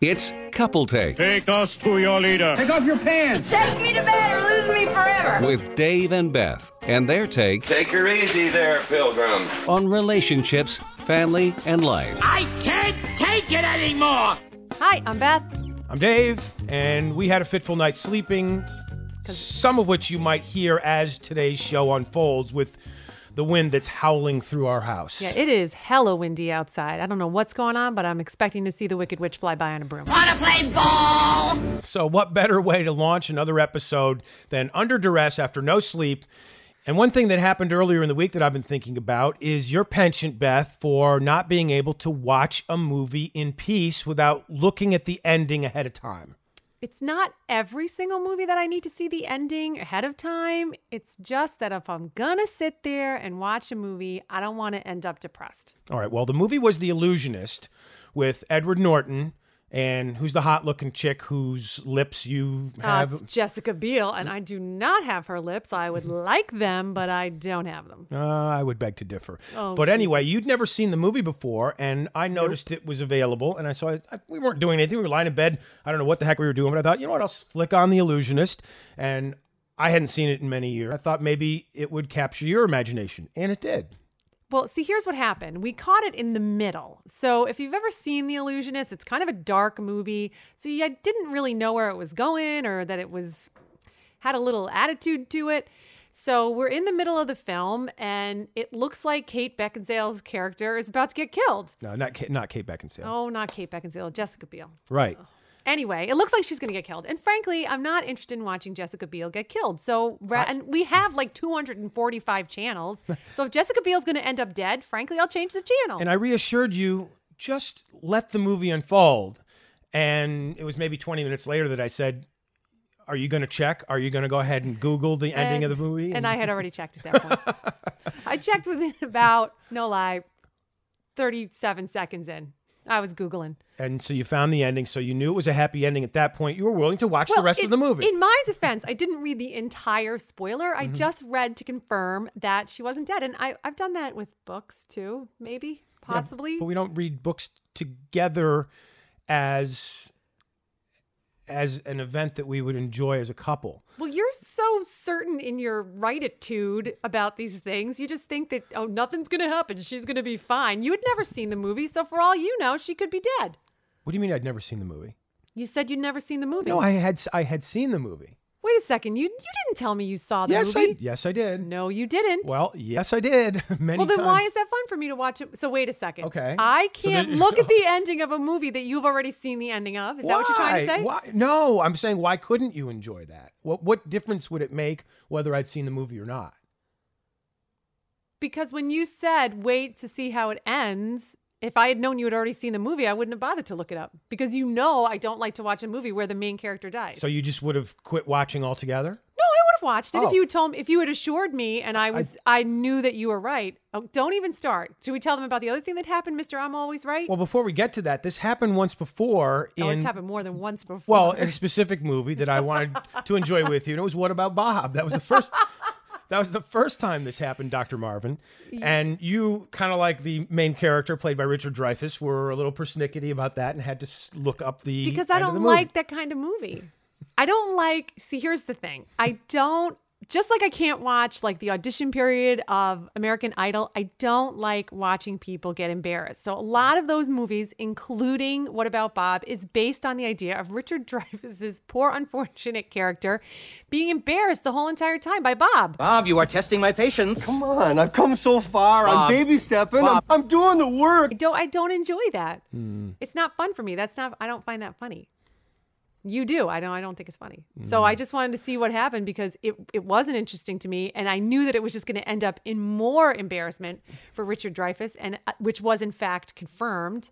It's Couple Take Take us to your leader. Take off your pants. Take me to bed or lose me forever. with Dave and Beth and their take Take her easy there, Pilgrim. on relationships, family, and life. I can't take it anymore. Hi, I'm Beth. I'm Dave, and we had a fitful night sleeping, some of which you might hear as today's show unfolds with the wind that's howling through our house. Yeah, it is hella windy outside. I don't know what's going on, but I'm expecting to see the Wicked Witch fly by on a broom. Wanna play ball? So, what better way to launch another episode than under duress after no sleep? And one thing that happened earlier in the week that I've been thinking about is your penchant, Beth, for not being able to watch a movie in peace without looking at the ending ahead of time. It's not every single movie that I need to see the ending ahead of time. It's just that if I'm gonna sit there and watch a movie, I don't want to end up depressed. All right. Well, the movie was The Illusionist with Edward Norton and who's the hot looking chick whose lips you Uh, have. it's Jessica Biel, and I do not have her lips. I would like them, but I don't have them. Uh, I would beg to differ. Oh, but anyway, you'd never seen the movie before, and I noticed it was available, and I saw it. I, we weren't doing anything. We were lying in bed. I don't know what the heck we were doing, but I thought, you know what? I'll flick on The Illusionist, and I hadn't seen it in many years. I thought maybe it would capture your imagination, and it did. Well, see, here's what happened. We caught it in the middle. So, if you've ever seen The Illusionist, it's kind of a dark movie. So, you didn't really know where it was going or that it was had a little attitude to it. So, we're in the middle of the film, and it looks like Kate Beckinsale's character is about to get killed. No, not Kate, not Kate Beckinsale. Oh, not Kate Beckinsale, Jessica Biel. Right. Anyway, it looks like she's going to get killed. And frankly, I'm not interested in watching Jessica Biel get killed. So, ra- and we have like 245 channels. So, if Jessica Biel's going to end up dead, frankly, I'll change the channel. And I reassured you, just let the movie unfold. And it was maybe 20 minutes later that I said, Are you going to check? Are you going to go ahead and Google the ending of the movie? And I had already checked at that point. I checked within about, no lie, 37 seconds in. I was Googling. And so you found the ending, so you knew it was a happy ending at that point. You were willing to watch the rest in, of the movie. In my defense, I didn't read the entire spoiler. Mm-hmm. I just read to confirm that she wasn't dead. And I, I've done that with books too, maybe, possibly. but we don't read books together as as an event that we would enjoy as a couple. Well, you're so certain in your rightitude about these things. You just think that, oh, nothing's going to happen. She's going to be fine. You had never seen the movie, so for all you know, she could be dead. What do you mean I'd never seen the movie? You said you'd never seen the movie. No, I had I had seen the movie. Wait a second. You you didn't tell me you saw the yes, movie. I yes I did. No, you didn't. Well, yes I did. Many Well, then times. why is that fun for me to watch it? So wait a second. Okay. I can't then- look at the ending of a movie that you've already seen the ending of. Is that what you're trying to say? Why? No, I'm saying why couldn't you enjoy that? What what difference would it make whether I'd seen the movie or not? Because when you said wait to see how it ends, if I had known you had already seen the movie, I wouldn't have bothered to look it up. Because you know I don't like to watch a movie where the main character dies. So you just would have quit watching altogether? no, I would have watched it Oh. if you had told me if you had assured me and I was I, knew that you were right. Oh, don't even start. Should we tell them about the other thing that happened, Mr. I'm always right? Well, before we get to that, this happened once before oh, it's in happened more than once before. well, in a specific movie that I wanted to enjoy with you, and it was What About Bob? That was the first. That was the first time this happened, Dr. Marvin. And you, kind of like the main character played by Richard Dreyfuss, were a little persnickety about that and had to look up the. because I end of the don't like that kind of movie. I don't like. See, here's the thing. I don't. Just like I can't watch like the audition period of American Idol, I don't like watching people get embarrassed. So a lot of those movies, including What About Bob, is based on the idea of Richard Dreyfuss's poor, unfortunate character being embarrassed the whole entire time by Bob. Bob, you are testing my patience. Come on, I've come so far. Bob. I'm baby stepping. I'm, I'm doing the work. I don't. I don't enjoy that. Hmm. It's not fun for me. That's not. I don't find that funny. You do. I don't. I don't think it's funny. So I just wanted to see what happened because it it wasn't interesting to me, and I knew that it was just going to end up in more embarrassment for Richard Dreyfuss, and uh, which was in fact confirmed.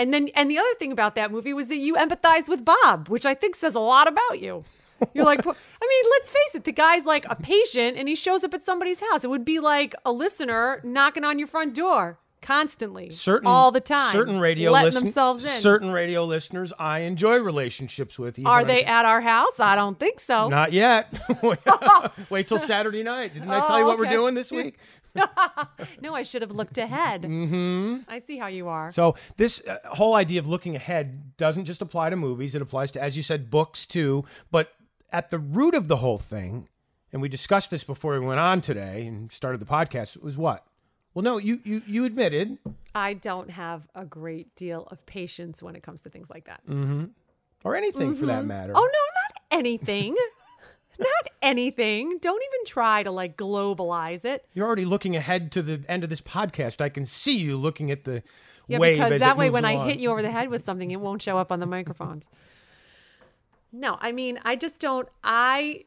And then, and the other thing about that movie was that you empathized with Bob, which I think says a lot about you. You're like, I mean, let's face it, the guy's like a patient and he shows up at somebody's house. It would be like a listener knocking on your front door constantly, certain all the time, Certain radio letting listen- themselves in. Certain radio listeners, I enjoy relationships with. Are they at our house? I don't think so. Not yet. Wait till Saturday night. Didn't I tell you Oh, what we're doing this week? No, I should have looked ahead. Mm-hmm. I see how you are. So this uh, whole idea of looking ahead doesn't just apply to movies; it applies to, as you said, books too. But at the root of the whole thing, and we discussed this before we went on today and started the podcast, was what? Well, no, you you you admitted, I don't have a great deal of patience when it comes to things like that. Mm-hmm. or anything for that matter. Oh no, not anything. not anything. Don't even try to like globalize it. You're already looking ahead to the end of this podcast. I can see you looking at the Yeah, wave because that way when I hit you over the head with something, it won't show up on the microphones. No, I mean, I just don't. I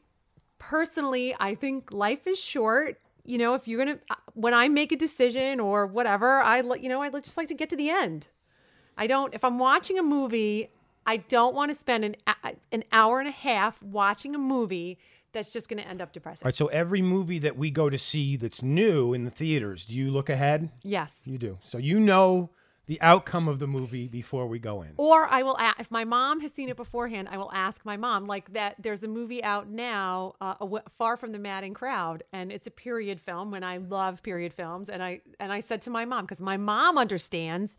personally, I think life is short. You know, if you're gonna, uh, when I make a decision or whatever, I, you know, I just like to get to the end. I don't. If I'm watching a movie, I don't want to spend an an hour and a half watching a movie that's just going to end up depressing. All right, so every movie that we go to see that's new in the theaters, do you look ahead? Yes. You do. So you know the outcome of the movie before we go in. Or I will, ask if my mom has seen it beforehand, I will ask my mom. Like that, there's a movie out now, uh, Aw- Far from the Madding Crowd, and it's a period film. And I love period films. And I and I said to my mom because my mom understands.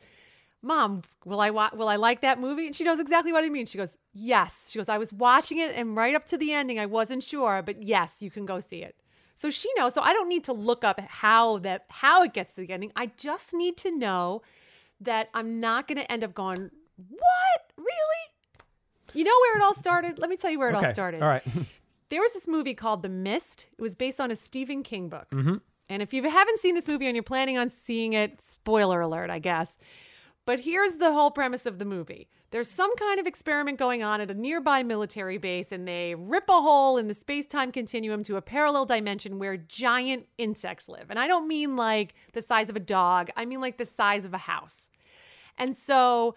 Mom, will I wa- will I like that movie? And she knows exactly what I mean. She goes, yes. She goes, I was watching it, and right up to the ending, I wasn't sure, but yes, you can go see it. So she knows. So I don't need to look up how that how it gets to the ending. I just need to know that I'm not going to end up going, what? Really? You know where it all started? Let me tell you where it okay. all started. All right. There was this movie called The Mist. It was based on a Stephen King book. Mm-hmm. And if you haven't seen this movie and you're planning on seeing it, spoiler alert, I guess. But here's the whole premise of the movie. There's some kind of experiment going on at a nearby military base, and they rip a hole in the space time continuum to a parallel dimension where giant insects live. And I don't mean like the size of a dog, I mean like the size of a house. And so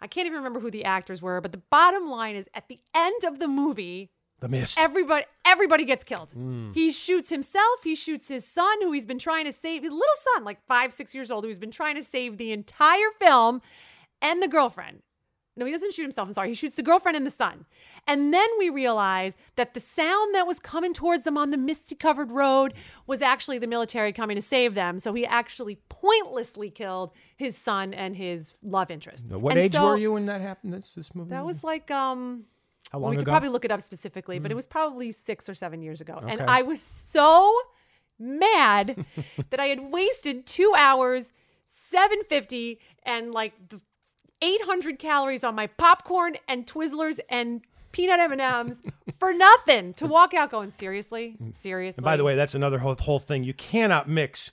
I can't even remember who the actors were, but the bottom line is at the end of the movie, The mist. everybody everybody gets killed. Mm. He shoots himself, he shoots his son who he's been trying to save, his little son, like 5 6 years old who's been trying to save the entire film and the girlfriend. No, he doesn't shoot himself. I'm sorry. He shoots the girlfriend and the son. And then we realize that the sound that was coming towards them on the misty covered road was actually the military coming to save them. So he actually pointlessly killed his son and his love interest. Now, what And age so were you when that happened? That's this movie. That was like um how well, long we could probably look it up specifically, but it was probably six or seven years ago. And I was so mad that I had wasted two hours, 750 and like the 800 calories on my popcorn and Twizzlers and peanut M&Ms for nothing to walk out going, seriously? Seriously? And by the way, that's another whole, whole thing. You cannot mix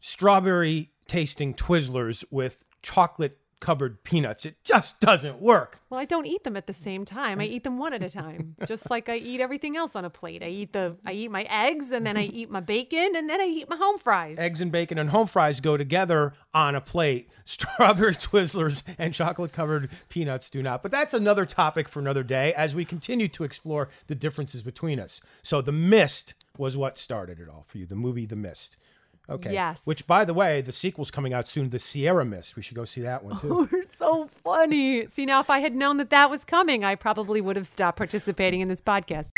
strawberry tasting Twizzlers with chocolate covered peanuts. It just doesn't work. Well, I don't eat them at the same time. I eat them one at a time, just like I eat everything else on a plate. I eat the I eat my eggs and then I eat my bacon and then I eat my home fries. Eggs and bacon and home fries go together on a plate. Strawberry Twizzlers and chocolate covered peanuts do not. But that's another topic for another day as we continue to explore the differences between us. So, The Mist was what started it all for you, the movie The Mist. Okay. Yes. Which, by the way, the sequel's coming out soon, The Sierra Mist. We should go see that one too. You're so funny. See, now if I had known that that was coming, I probably would have stopped participating in this podcast.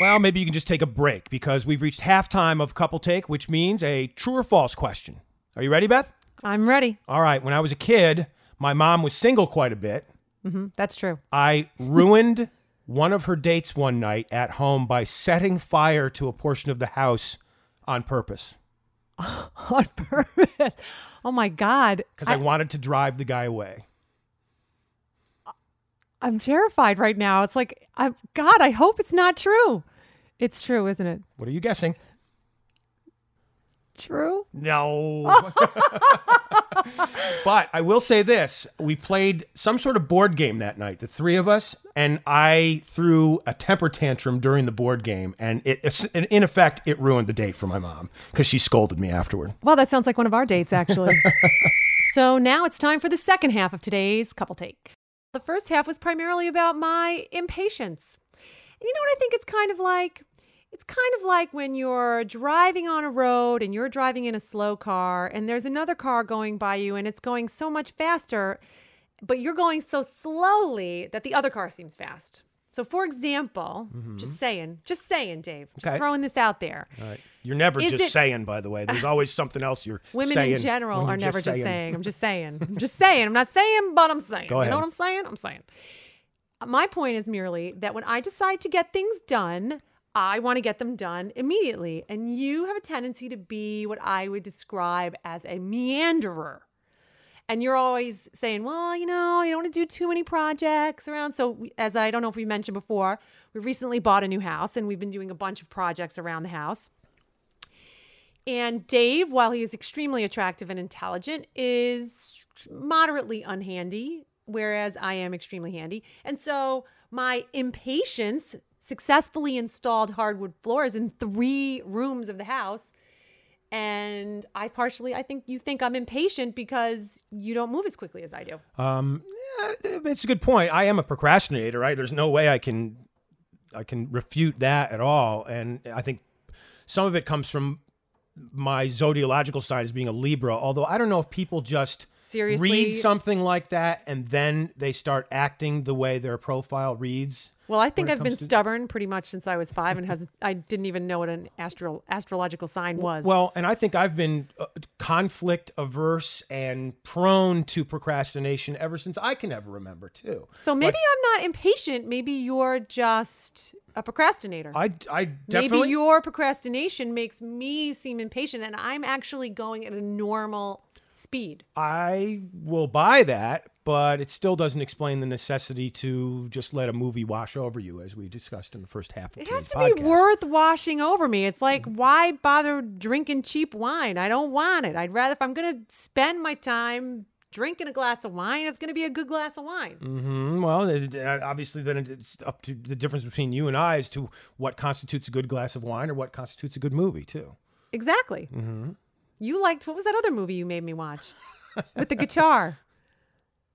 Well, maybe you can just take a break because we've reached halftime of Couple Take, which means a true or false question. Are you ready, Beth? I'm ready. All right. When I was a kid, my mom was single quite a bit. Mm-hmm. That's true. I ruined one of her dates one night at home by setting fire to a portion of the house on purpose On purpose. Oh my God. because I, wanted to drive the guy away. I'm terrified right now. It's like, I'm, God, I hope it's not true. It's true, isn't it? What are you guessing? True. No. but I will say this we played some sort of board game that night, the three of us, and I threw a temper tantrum during the board game. And it, in effect, it ruined the date for my mom because she scolded me afterward. Well, that sounds like one of our dates, actually. so now it's time for the second half of today's couple take. The first half was primarily about my impatience. And you know what I think it's kind of like? It's kind of like when you're driving on a road and you're driving in a slow car and there's another car going by you and it's going so much faster, but you're going so slowly that the other car seems fast. So, for example, just saying, just saying, Dave, just Mm-hmm. Okay. throwing this out there. Right. You're never Is just it- saying, by the way. There's always something else you're saying. Women saying. in general when are never just saying. I'm just saying. I'm just saying. I'm not saying, but I'm saying. Go You know what I'm saying? I'm saying. My point is merely that when I decide to get things done, I want to get them done immediately. And you have a tendency to be what I would describe as a meanderer. And you're always saying, well, you know, you don't want to do too many projects around. So, as I don't know if we mentioned before, we recently bought a new house and we've been doing a bunch of projects around the house. And Dave, while he is extremely attractive and intelligent, is moderately unhandy, whereas I am extremely handy. And so my impatience successfully installed hardwood floors in three rooms of the house. And I partially, I think you think I'm impatient because you don't move as quickly as I do. Um, yeah, it's a good point. I am a procrastinator, right? There's no way I can, I can refute that at all. And I think some of it comes from my zodiological side as being a Libra. Although I don't know if people just Seriously? read something like that and then they start acting the way their profile reads. Well, I think I've been stubborn pretty much since I was five, and has I didn't even know what an astro astrological sign was. Well, and I think I've been uh, conflict averse and prone to procrastination ever since I can ever remember, too. so maybe I'm not impatient. Maybe you're just a procrastinator. I, I definitely. maybe your procrastination makes me seem impatient, and I'm actually going at a normal speed. I will buy that, but it still doesn't explain the necessity to just let a movie wash over you, as we discussed in the first half of. It has to be worth washing over me. It's like, why bother drinking cheap wine? I don't want it. I'd rather, if I'm going to spend my time drinking a glass of wine, it's going to be a good glass of wine. Mhm. Well, it, uh, obviously, then it's up to the difference between you and I as to what constitutes a good glass of wine or what constitutes a good movie, too. Exactly. Mm-hmm. You liked, what was that other movie you made me watch with the guitar?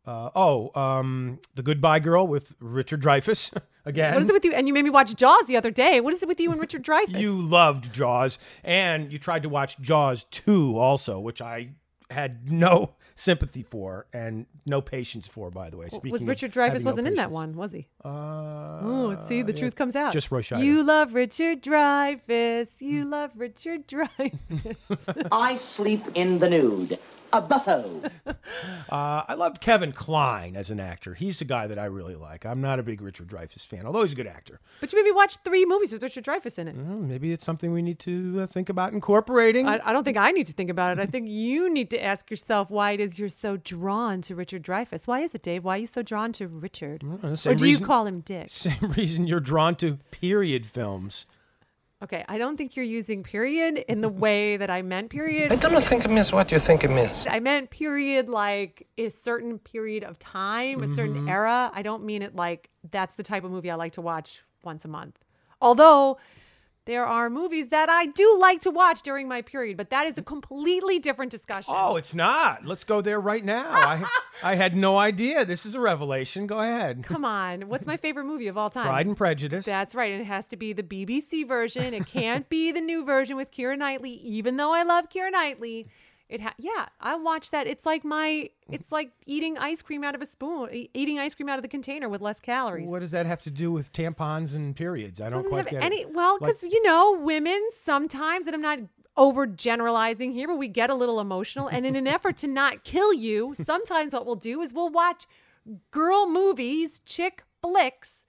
Uh, oh, um, The Goodbye Girl with Richard Dreyfuss again. What is it with you? And you made me watch Jaws the other day. What is it with you and Richard Dreyfuss? You loved Jaws, and you tried to watch Jaws 2 also, which I had no sympathy for and no patience for, by the way. Speaking was of Richard having Dreyfuss wasn't in that one, was he? Uh, Oh, see, the yeah, truth comes out. Just Roy Scheider. You love Richard Dreyfuss. You love Richard Dreyfuss. I sleep in the nude. A buffo. Uh, I love Kevin Kline as an actor. He's the guy that I really like. I'm not a big Richard Dreyfuss fan, although he's a good actor. but you maybe me watch three movies with Richard Dreyfuss in it. Well, maybe it's something we need to uh, think about incorporating. I, I don't think I need to think about it. I think you need to ask yourself why it is you're so drawn to Richard Dreyfuss. Why is it, Dave? Why are you so drawn to Richard? the Or same do you call him Dick? Same reason you're drawn to period films. Okay, I don't think you're using period in the way that I meant period. I don't think it means what you think it means. I meant period like a certain period of time, a certain mm-hmm. era. I don't mean it like that's the type of movie I like to watch once a month. Although there are movies that I do like to watch during my period, but that is a completely different discussion. Oh, it's not. Let's go there right now. I, I had no idea. This is a revelation. Go ahead. Come on. What's my favorite movie of all time? Pride and Prejudice. That's right. And it has to be the BBC version. It can't be the new version with Keira Knightley, even though I love Keira Knightley. It ha- yeah, I watch that. It's like my mm-hmm. it's like eating ice cream out of a spoon, e- eating ice cream out of the container with less calories. What does that have to do with tampons and periods? I don't doesn't quite have get any it. well, Like- because you know, women sometimes, and I'm not over generalizing here, but we get a little emotional. And in an effort to not kill you, sometimes what we'll do is we'll watch girl movies, chick flicks,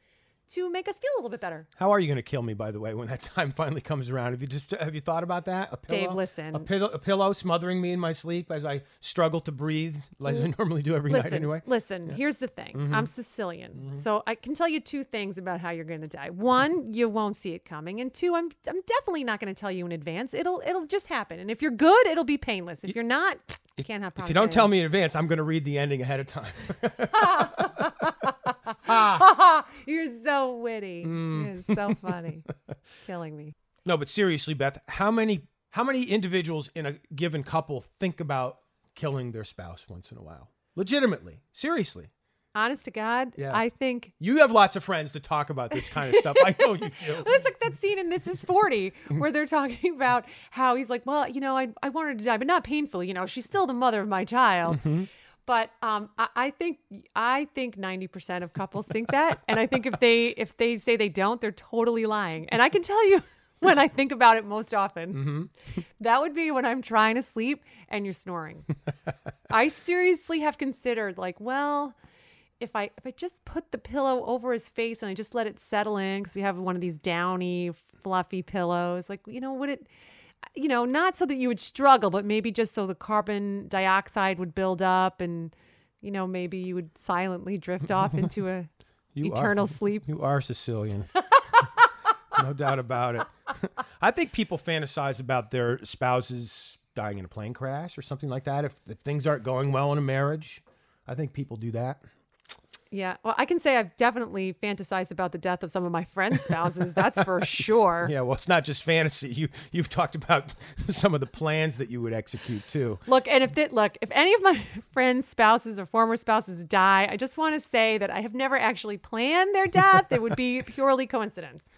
to make us feel a little bit better. How are you going to kill me, by the way, when that time finally comes around? Have you just have you thought about that? A pillow, Dave, listen. A pillow, a pillow smothering me in my sleep as I struggle to breathe, as I normally do every listen, night anyway. Listen, here's the thing. Mm-hmm. I'm Sicilian. So I can tell you two things about how you're going to die. One, you won't see it coming, and two, I'm I'm definitely not going to tell you in advance. It'll it'll just happen. And if you're good, it'll be painless. If you're not, you can't have If you don't tell me in advance, I'm going to read the ending ahead of time. You're so witty. Mm. You're so funny. Killing me. no, but seriously, Beth, how many how many individuals in a given couple think about killing their spouse once in a while? Legitimately, seriously. Honest to God, Yeah. I think You have lots of friends that talk about this kind of stuff. I know you do. It's like that scene in This Is 40 where they're talking about how he's like, well, you know, I, I want her to die, but not painfully. You know, she's still the mother of my child. Mm-hmm. But um, I, I think I think ninety percent of couples think that, and I think if they if they say they don't, they're totally lying. And I can tell you when I think about it most often, that would be when I'm trying to sleep and you're snoring. I seriously have considered like, well, if I if I just put the pillow over his face and I just let it settle in because we have one of these downy, fluffy pillows, like you know, would it? You know, not so that you would struggle, but maybe just so the carbon dioxide would build up and, you know, maybe you would silently drift off into a You are- eternal sleep. You are Sicilian. no doubt about it. I think people fantasize about their spouses dying in a plane crash or something like that. If, if things aren't going well in a marriage, I think people do that. Yeah. Well, I can say I've definitely fantasized about the death of some of my friends' spouses. That's for sure. Yeah, well, it's not just fantasy. You you've talked about some of the plans that you would execute too. Look, and if that look, if any of my friends' spouses or former spouses die, I just want to say that I have never actually planned their death. it would be purely coincidence.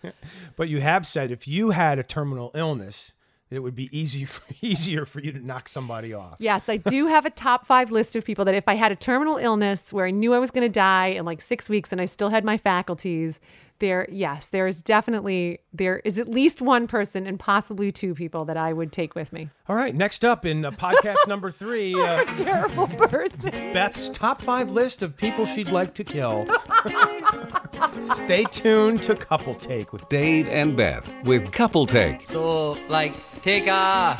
But you have said if you had a terminal illness, it would be easy for, easier for you to knock somebody off. Yes, I do have a top five list of people that if I had a terminal illness where I knew I was going to die in like six weeks and I still had my faculties, there, yes, there is definitely, there is at least one person and possibly two people that I would take with me. All right, next up in uh, podcast number three, uh, Terrible person. Beth's top five list of people she'd like to kill. Stay tuned to Couple Take with Dave and Beth with Couple Take. So, like, take a